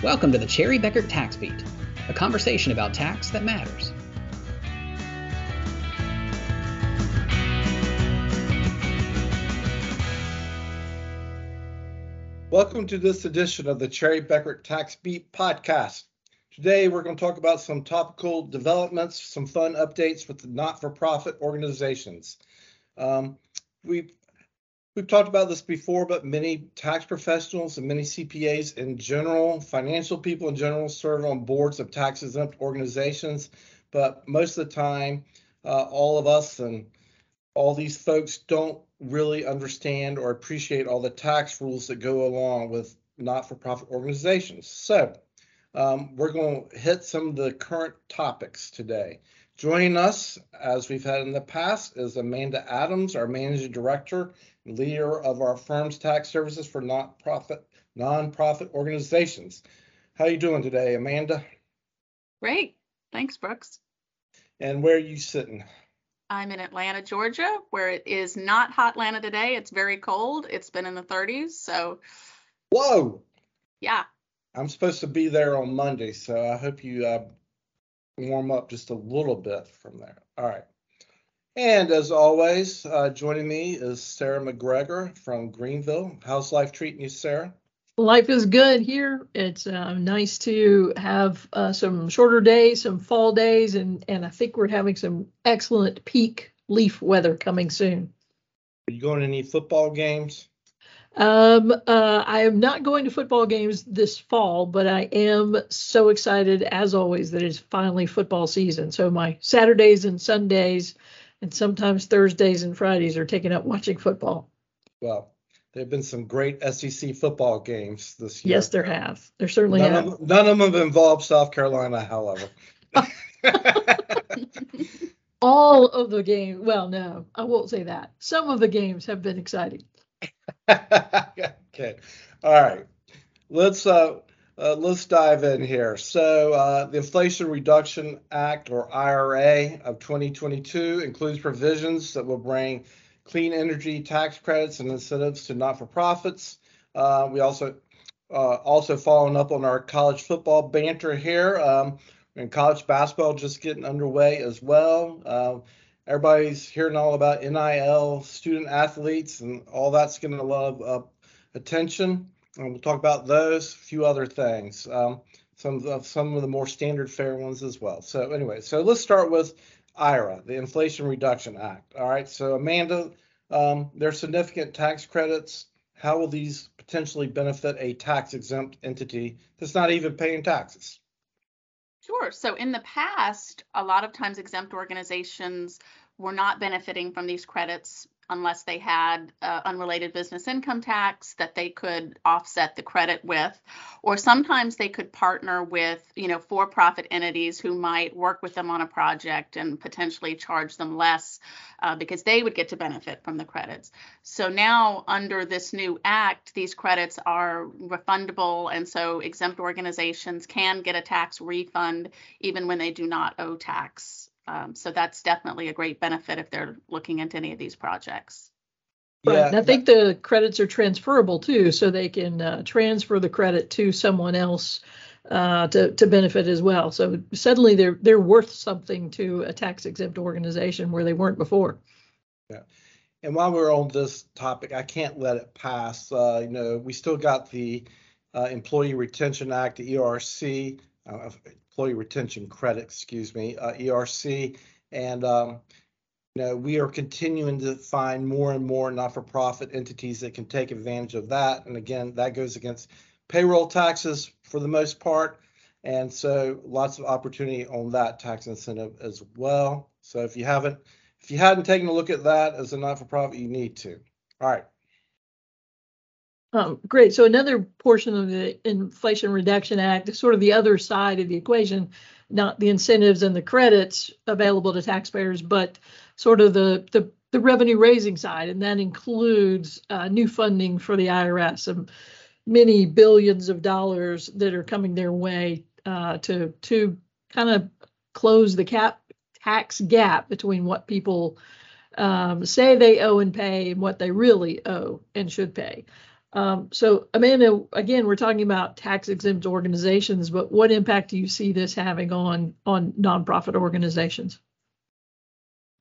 Welcome to the Cherry Bekaert Tax Beat, a conversation about tax that matters. Welcome to this edition of the Cherry Bekaert Tax Beat podcast. Today we're going to talk about some topical developments, some fun updates with the not-for-profit organizations. Um, we've We've talked about this before, but many tax professionals and many CPAs in general, financial people in general, serve on boards of tax exempt organizations. But most of the time, uh, all of us and all these folks don't really understand or appreciate all the tax rules that go along with not for profit organizations. So, um, we're going to hit some of the current topics today. Joining us, as we've had in the past, is Amanda Adams, our Managing Director leader of our firm's tax services for not-profit nonprofit organizations. How are you doing today, Amanda? Great. Thanks, Brooks. And where are you sitting? I'm in Atlanta, Georgia, where it is not hot Atlanta today. It's very cold. It's been in the 30s. So, whoa. Yeah. I'm supposed to be there on Monday, so I hope you uh, warm up just a little bit from there. All right. And as always, uh, joining me is Sarah McGregor from Greenville. How's life treating you, Sarah? Life is good here. It's uh, nice to have uh, some shorter days, some fall days, and and I think we're having some excellent peak leaf weather coming soon. Are you going to any football games? Um, uh, I am not going to football games this fall, but I am so excited, as always, that it's finally football season. So my Saturdays and Sundays and sometimes Thursdays and Fridays are taken up watching football. Well, there have been some great SEC football games this year. Yes, there have. There certainly none have. Of, none of them have involved South Carolina, however. All of the games, well, no, I won't say that. Some of the games have been exciting. okay. All right. Let's uh uh, let's dive in here. So, uh, the Inflation Reduction Act, or IRA, of 2022 includes provisions that will bring clean energy tax credits and incentives to not-for-profits. Uh, we also uh, also following up on our college football banter here, um, and college basketball just getting underway as well. Uh, everybody's hearing all about NIL, student athletes, and all that's getting a lot of attention. And we'll talk about those, a few other things, um, some of some of the more standard fair ones as well. So anyway, so let's start with IRA, the Inflation Reduction Act. All right, so Amanda, um, there are significant tax credits. How will these potentially benefit a tax exempt entity that's not even paying taxes? Sure. So in the past, a lot of times exempt organizations were not benefiting from these credits unless they had uh, unrelated business income tax that they could offset the credit with. Or sometimes they could partner with you know for-profit entities who might work with them on a project and potentially charge them less uh, because they would get to benefit from the credits. So now under this new act these credits are refundable and so exempt organizations can get a tax refund even when they do not owe tax um, so that's definitely a great benefit if they're looking into any of these projects. Right. Yeah, and I think the credits are transferable too, so they can uh, transfer the credit to someone else uh, to to benefit as well. So suddenly they're they're worth something to a tax exempt organization where they weren't before. Yeah. And while we're on this topic, I can't let it pass. Uh, you know, we still got the uh, Employee Retention Act, the ERC, uh, Employee Retention Credit, excuse me, uh, ERC, and um, you know we are continuing to find more and more not-for-profit entities that can take advantage of that. And again, that goes against payroll taxes for the most part, and so lots of opportunity on that tax incentive as well. So if you haven't if you hadn't taken a look at that as a not-for-profit, you need to. All right. Um, great. So another portion of the Inflation Reduction Act is sort of the other side of the equation, not the incentives and the credits available to taxpayers, but sort of the the, the revenue raising side, and that includes uh, new funding for the IRS, and many billions of dollars that are coming their way uh, to to kind of close the cap tax gap between what people um, say they owe and pay and what they really owe and should pay. Um, so Amanda, again, we're talking about tax exempt organizations, but what impact do you see this having on on nonprofit organizations?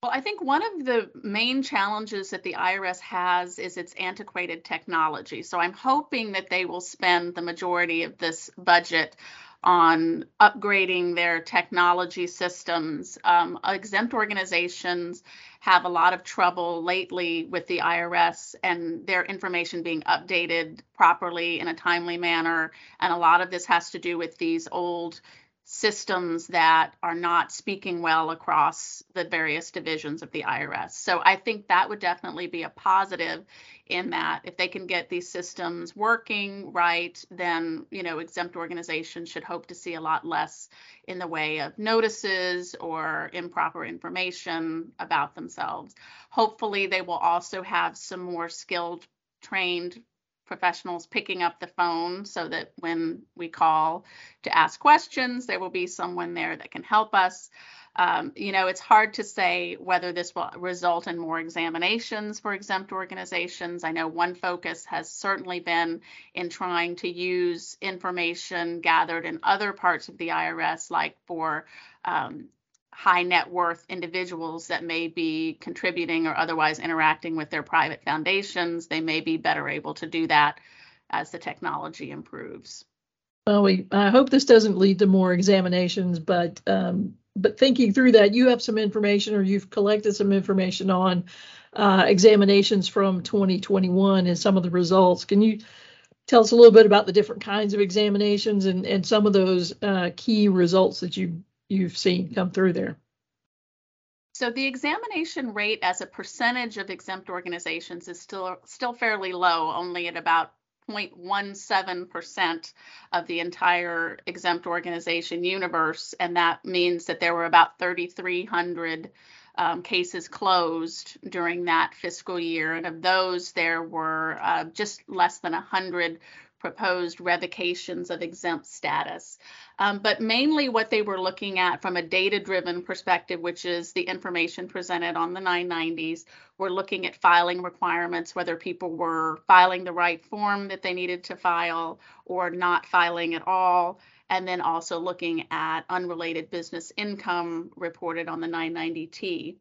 Well, I think one of the main challenges that the IRS has is its antiquated technology. So I'm hoping that they will spend the majority of this budget on upgrading their technology systems. Um, exempt organizations have a lot of trouble lately with the IRS and their information being updated properly in a timely manner. And a lot of this has to do with these old systems that are not speaking well across the various divisions of the IRS. So I think that would definitely be a positive in that if they can get these systems working right, then you know exempt organizations should hope to see a lot less in the way of notices or improper information about themselves. Hopefully they will also have some more skilled trained professionals picking up the phone so that when we call to ask questions, there will be someone there that can help us. Um, you know, it's hard to say whether this will result in more examinations for exempt organizations. I know one focus has certainly been in trying to use information gathered in other parts of the IRS, like for um, high net worth individuals that may be contributing or otherwise interacting with their private foundations. They may be better able to do that as the technology improves. Well, we I hope this doesn't lead to more examinations, but um, but thinking through that, you have some information or you've collected some information on uh, examinations from 2021 and some of the results. Can you tell us a little bit about the different kinds of examinations and, and some of those uh, key results that you you've seen come through there? So the examination rate as a percentage of exempt organizations is still still fairly low, only at about 0.17% of the entire exempt organization universe. And that means that there were about 3,300 um, cases closed during that fiscal year. And of those, there were uh, just less than 100 proposed revocations of exempt status. Um, but mainly what they were looking at from a data driven perspective, which is the information presented on the 990s, we're looking at filing requirements, whether people were filing the right form that they needed to file or not filing at all. And then also looking at unrelated business income reported on the 990T.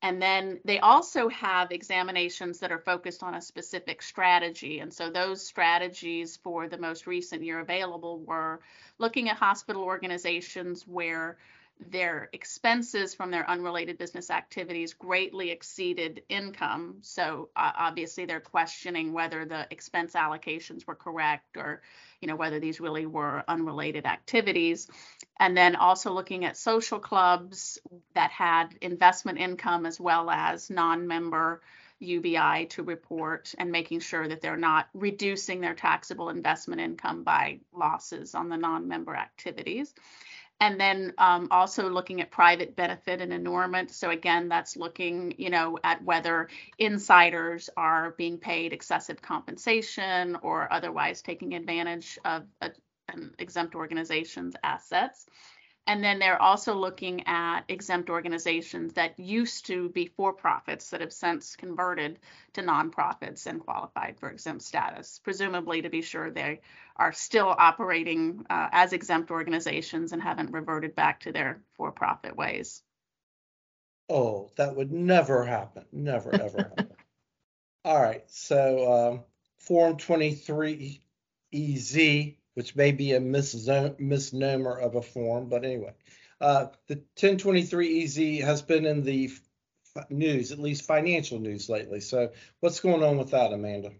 And then they also have examinations that are focused on a specific strategy. And so those strategies for the most recent year available were looking at hospital organizations where their expenses from their unrelated business activities greatly exceeded income. So uh, obviously they're questioning whether the expense allocations were correct or you know whether these really were unrelated activities. And then also looking at social clubs that had investment income as well as non-member UBI to report and making sure that they're not reducing their taxable investment income by losses on the non-member activities. And then um, also looking at private benefit and inurement. So again, that's looking, you know, at whether insiders are being paid excessive compensation or otherwise taking advantage of a, an exempt organization's assets. And then they're also looking at exempt organizations that used to be for profits that have since converted to nonprofits and qualified for exempt status, presumably to be sure they are still operating uh, as exempt organizations and haven't reverted back to their for profit ways. Oh, that would never happen. Never, ever happen. All right. So, um, Form 23 EZ which may be a misnomer of a form, but anyway. Uh, the 1023 EZ has been in the news, at least financial news lately. So what's going on with that, Amanda?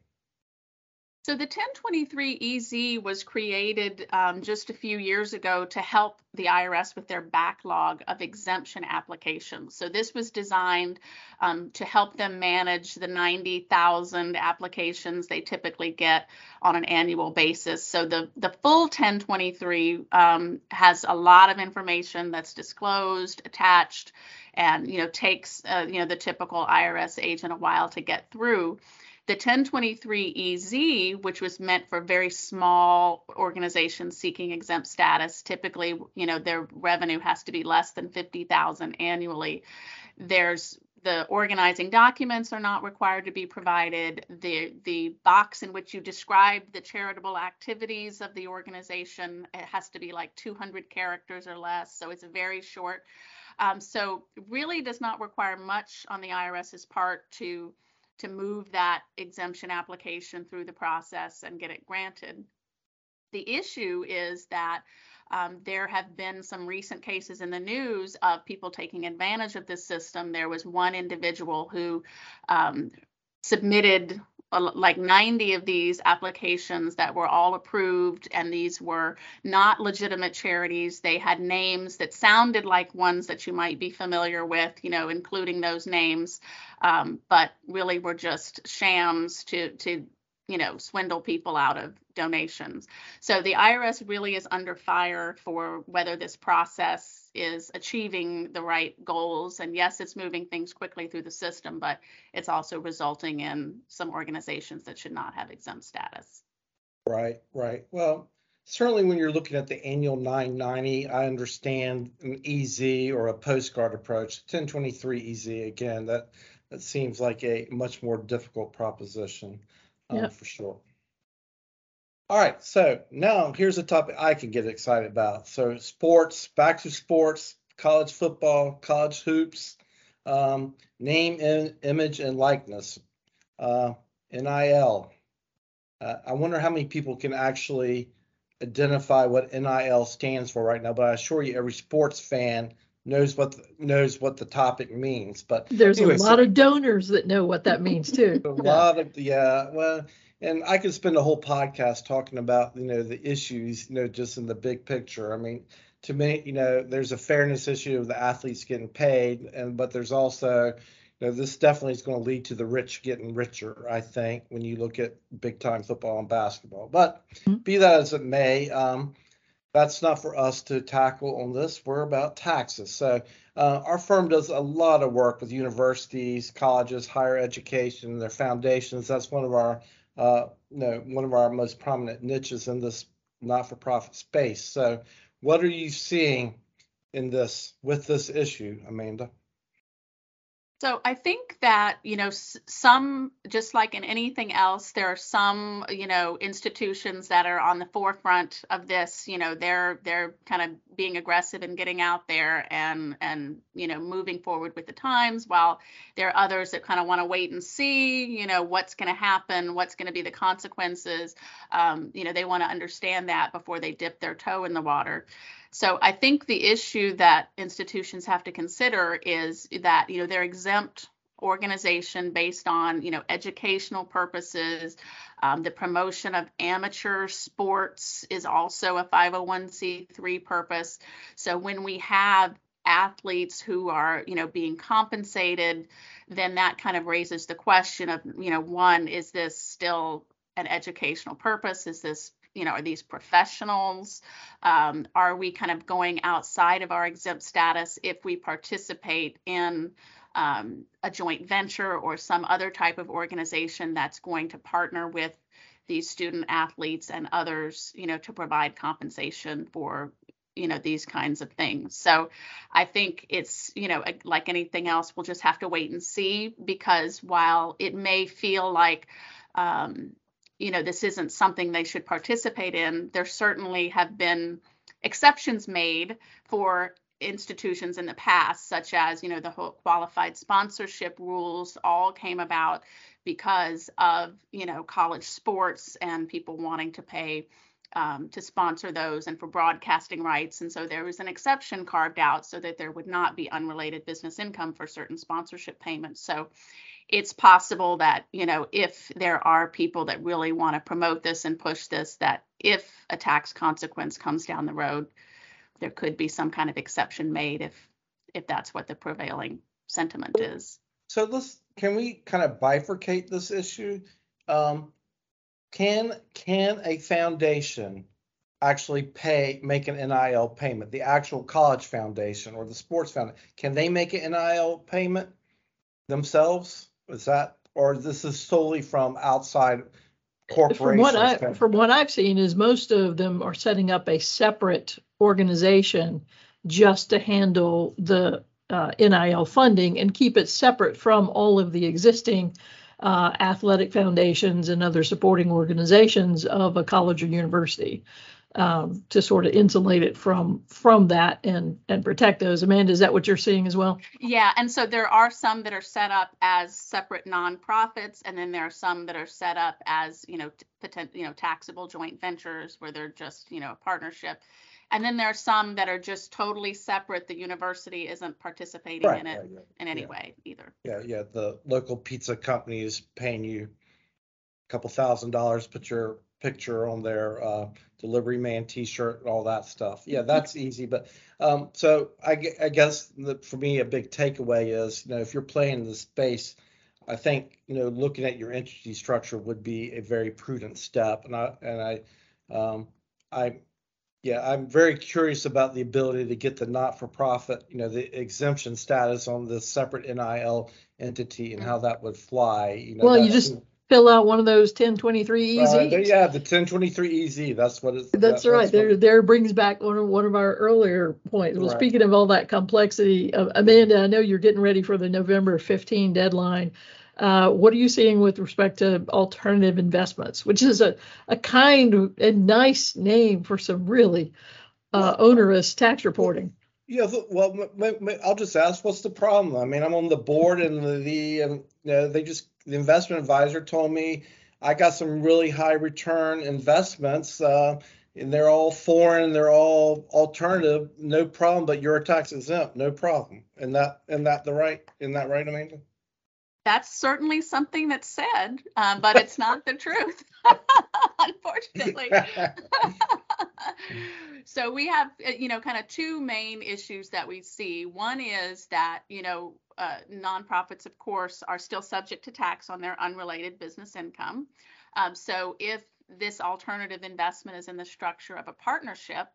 So the 1023 EZ was created um, just a few years ago to help the IRS with their backlog of exemption applications. So this was designed um, to help them manage the 90,000 applications they typically get on an annual basis. So the the full 1023 um, has a lot of information that's disclosed, attached, and you know takes uh, you know the typical IRS agent a while to get through. The 1023 EZ, which was meant for very small organizations seeking exempt status, typically, you know, their revenue has to be less than 50,000 annually. There's the the organizing documents are not required to be provided. The, the box in which you describe the charitable activities of the organization, it has to be like 200 characters or less, so it's very short. Um, so really does not require much on the IRS's part to, to move that exemption application through the process and get it granted. The issue is that um, there have been some recent cases in the news of people taking advantage of this system. There was one individual who um, submitted like 90 of these applications that were all approved, and these were not legitimate charities. They had names that sounded like ones that you might be familiar with, you know, including those names, um, but really were just shams to to you know, swindle people out of donations. So the IRS really is under fire for whether this process is achieving the right goals. And yes, it's moving things quickly through the system, but it's also resulting in some organizations that should not have exempt status. Right, right. Well, certainly when you're looking at the annual 990, I understand an EZ or a postcard approach. 1023 EZ again, that that seems like a much more difficult proposition um, Yep. for sure. All right, so now here's a topic I can get excited about. So sports, back to sports, college football, college hoops, um, name, im- image, and likeness, uh, NIL. Uh, I wonder how many people can actually identify what NIL stands for right now, but I assure you, every sports fan knows what the, knows what the topic means. But There's Anyway, a so- lot of donors that know what that means too. a lot of yeah, well, and I could spend a whole podcast talking about you know the issues, you know, just in the big picture. I mean, to me, you know, there's a fairness issue of the athletes getting paid, and but there's also, you know, this definitely is going to lead to the rich getting richer. I think when you look at big time football and basketball. But Mhm. be that as it may, um, that's not for us to tackle on this. We're about taxes. So uh, our firm does a lot of work with universities, colleges, higher education, their foundations. That's one of our, uh, you know, one of our most prominent niches in this not-for-profit space. So, what are you seeing in this with this issue, Amanda? So I think that, you know, some, just like in anything else, there are some, you know, institutions that are on the forefront of this, you know, they're, they're kind of being aggressive and getting out there and, and, you know, moving forward with the times while there are others that kind of want to wait and see, you know, what's going to happen, what's going to be the consequences. Um, you know, they want to understand that before they dip their toe in the water. So I think the issue that institutions have to consider is that, you know, they're exempt organization based on, you know, educational purposes. Um, the promotion of amateur sports is also a 501c3 purpose. So when we have athletes who are, you know, being compensated, then that kind of raises the question of, you know, one, is this still an educational purpose? Is this you know, are these professionals? Um, are we kind of going outside of our exempt status if we participate in um, a joint venture or some other type of organization that's going to partner with these student athletes and others, you know, to provide compensation for you know these kinds of things so i think it's you know like anything else we'll just have to wait and see because while it may feel like um, you know this isn't something they should participate in. There certainly have been exceptions made for institutions in the past such as you know the whole qualified sponsorship rules all came about because of you know college sports and people wanting to pay um, to sponsor those and for broadcasting rights. And so there was an exception carved out so that there would not be unrelated business income for certain sponsorship payments. So it's possible that you know if there are people that really want to promote this and push this that if a tax consequence comes down the road there could be some kind of exception made if if that's what the prevailing sentiment is So let's can we kind of bifurcate this issue? Um, can can a foundation actually pay make an NIL payment? The actual college foundation or the sports foundation can they make an NIL payment themselves? Is that or is this is solely from outside corporations? From what I, from what I've seen is most of them are setting up a separate organization just to handle the uh, NIL funding and keep it separate from all of the existing uh, athletic foundations and other supporting organizations of a college or university um, to sort of insulate it from from that and and protect those. Amanda, is that what you're seeing as well? Yeah, and so there are some that are set up as separate nonprofits, and then there are some that are set up as you know potent, you know taxable joint ventures where they're just you know a partnership. And then there are some that are just totally separate. The university isn't participating Right, in it right, yeah, in any yeah. way either. Yeah, yeah, the local pizza company is paying you a couple thousand dollars, put your picture on their uh, delivery man T-shirt all that stuff. Yeah, that's easy. But um, so I, I guess that for me, a big takeaway is, you know, if you're playing in the space, I think, you know, looking at your entity structure would be a very prudent step. And I, and I, um, I, yeah, I'm very curious about the ability to get the not-for-profit, you know, the exemption status on the separate NIL entity and how that would fly, you know. Well, you just Fill out one of those 1023 Uh, EZs. Yeah, the ten twenty-three EZ, that's what it's. That's that- right. There, there brings back one of one of our earlier points. Well, Right. speaking of all that complexity, uh, Amanda, I know you're getting ready for the November 15 deadline. Uh, what are you seeing with respect to alternative investments, which is a, a kind and nice name for some really uh, onerous tax reporting? Yeah, well, I'll just ask, what's the problem? I mean, I'm on the board and the, the, um, you know, they just, the investment advisor told me I got some really high return investments, uh, and they're all foreign, they're all alternative, no problem, but you're tax exempt, no problem. And that, and that the right, isn't that right, Amanda? That's certainly something that's said, um, but it's not the truth, unfortunately. so we have uh, you know kind of two main issues that we see. One is that you know uh, nonprofits of course are still subject to tax on their unrelated business income. Um, so if this alternative investment is in the structure of a partnership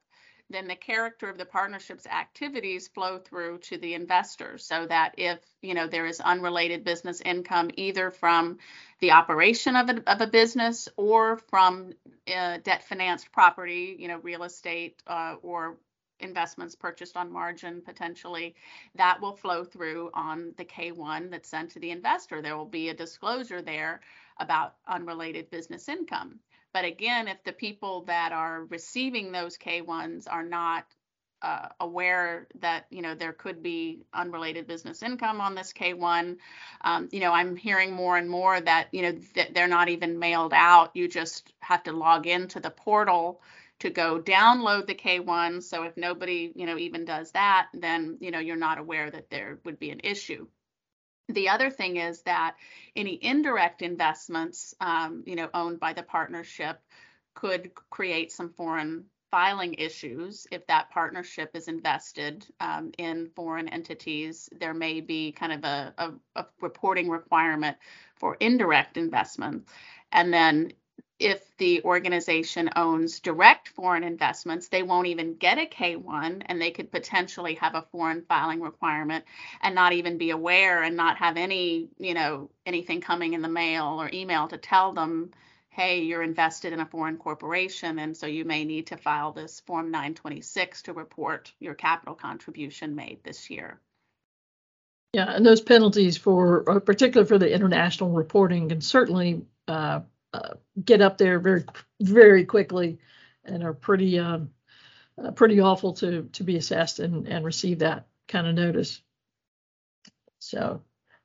then the character of the partnership's activities flow through to the investors so that if you know there is unrelated business income either from the operation of a, of a business or from uh, debt financed property you know real estate uh, or investments purchased on margin potentially that will flow through on the k1 that's sent to the investor. There will be a disclosure there about unrelated business income. But again, if the people that are receiving those K1s are not uh, aware that you know there could be unrelated business income on this K1, um, you know I'm hearing more and more that you know that they're not even mailed out. You just have to log into the portal to go download the K1. So if nobody you know even does that, then you know you're not aware that there would be an issue. The other thing is that any indirect investments, um, you know, owned by the partnership could create some foreign filing issues if that partnership is invested um, in foreign entities. There may be kind of a, a, a reporting requirement for indirect investment. And then if the organization owns direct foreign investments, they won't even get a K1 and they could potentially have a foreign filing requirement and not even be aware and not have any, you know, anything coming in the mail or email to tell them, hey, you're invested in a foreign corporation. And so you may need to file this Form 926 to report your capital contribution made this year. Yeah, and those penalties for, uh, particularly for the international reporting, can certainly uh, uh, get up there very, very quickly, and are pretty, um, uh, pretty awful to to be assessed and and receive that kind of notice. So,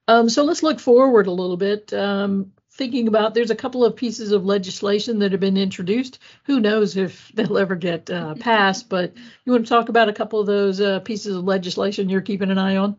um, so let's look forward a little bit. Um, thinking about there's a couple of pieces of legislation that have been introduced. Who knows if they'll ever get uh, passed? But you want to talk about a couple of those uh, pieces of legislation you're keeping an eye on?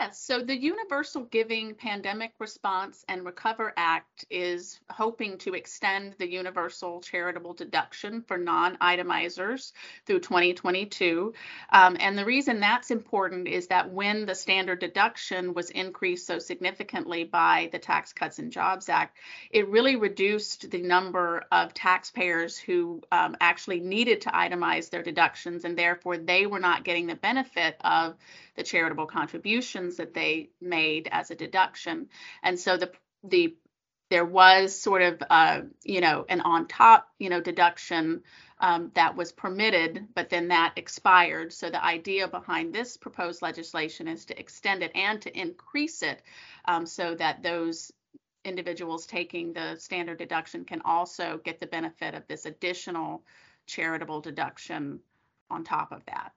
Yes, so the Universal Giving Pandemic Response and Recover Act is hoping to extend the universal charitable deduction for non-itemizers through 2022. Um, and the reason that's important is that when the standard deduction was increased so significantly by the Tax Cuts and Jobs Act, it really reduced the number of taxpayers who um, actually needed to itemize their deductions, and therefore they were not getting the benefit of the charitable contributions that they made as a deduction. And so the the there was sort of, uh, you know, an on top, you know, deduction um, that was permitted, but then that expired. So the idea behind this proposed legislation is to extend it and to increase it um, so that those individuals taking the standard deduction can also get the benefit of this additional charitable deduction on top of that.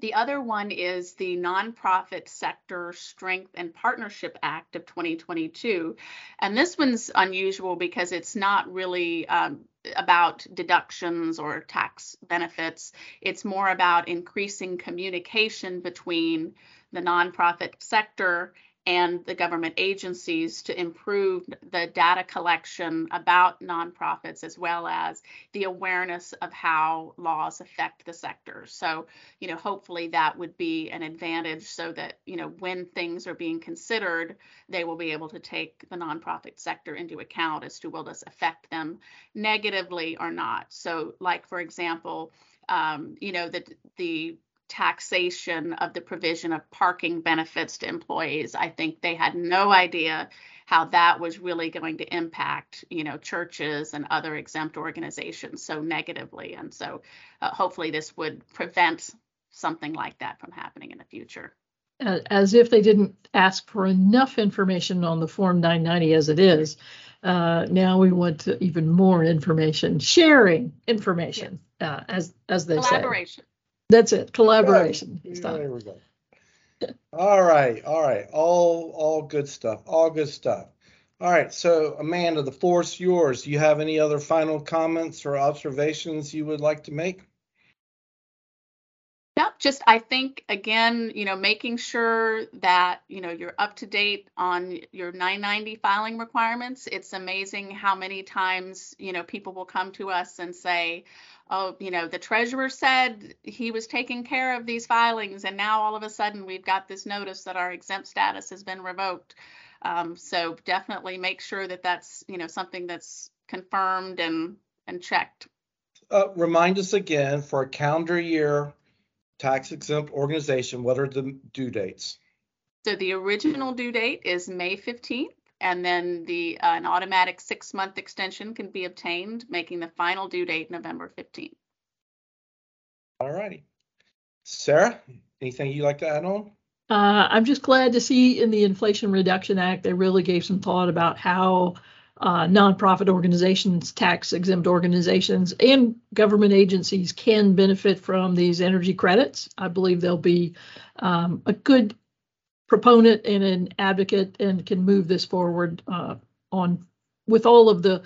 The other one is the Nonprofit Sector Strength and Partnership Act of 2022. And this one's unusual because it's not really um, about deductions or tax benefits. It's more about increasing communication between the nonprofit sector and the government agencies to improve the data collection about nonprofits as well as the awareness of how laws affect the sector. So, you know, hopefully that would be an advantage so that, you know, when things are being considered, they will be able to take the nonprofit sector into account as to will this affect them negatively or not. So, like, for example, um, you know, the, the taxation of the provision of parking benefits to employees. I think they had no idea how that was really going to impact, you know, churches and other exempt organizations so negatively. And so uh, hopefully this would prevent something like that from happening in the future. As if they didn't ask for enough information on the Form 990 as it is. Uh, now we want even more information, sharing information, uh, as as they say. Collaboration. That's it. Collaboration. There we go. all right, all right, all all good stuff. All good stuff. All right, so Amanda, the floor's yours. Do you have any other final comments or observations you would like to make? Just I think again, you know, making sure that you know you're up to date on your 990 filing requirements. It's amazing how many times you know people will come to us and say, oh, you know, the treasurer said he was taking care of these filings, and now all of a sudden we've got this notice that our exempt status has been revoked. Um, so definitely make sure that that's you know something that's confirmed and and checked. Uh, remind us again for a calendar year tax exempt organization, what are the due dates? So the original due date is May 15th and then the uh, an automatic six month extension can be obtained, making the final due date November 15th. All righty. Sarah, anything you'd like to add on? Uh, I'm just glad to see in the Inflation Reduction Act, they really gave some thought about how uh, nonprofit organizations, tax exempt organizations, and government agencies can benefit from these energy credits. I believe they'll be um, a good proponent and an advocate and can move this forward uh, on with all of the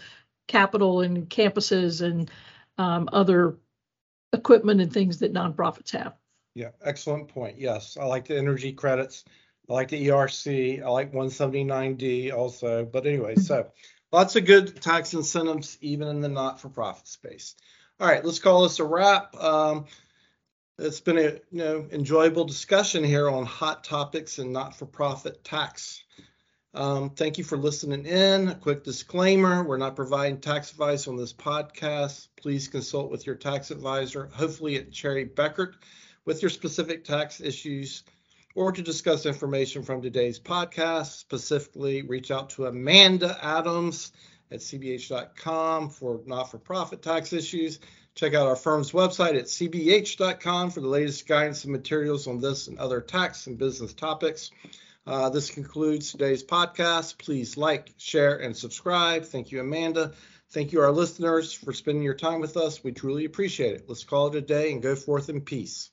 capital and campuses and um, other equipment and things that nonprofits have. Yeah, excellent point. Yes, I like the energy credits. I like the ERC. I like 179D also. But anyway, so lots of good tax incentives even in the not-for-profit space. All right, let's call this a wrap. Um, it's been a you know enjoyable discussion here on hot topics and not-for-profit tax. Um, thank you for listening in. A quick disclaimer: We're not providing tax advice on this podcast. Please consult with your tax advisor, hopefully at Cherry Bekaert, with your specific tax issues or to discuss information from today's podcast. Specifically, reach out to Amanda Adams at cbh.com for not-for-profit tax issues. Check out our firm's website at cbh.com for the latest guidance and materials on this and other tax and business topics. Uh, this concludes today's podcast. Please like, share, and subscribe. Thank you, Amanda. Thank you, our listeners, for spending your time with us. We truly appreciate it. Let's call it a day and go forth in peace.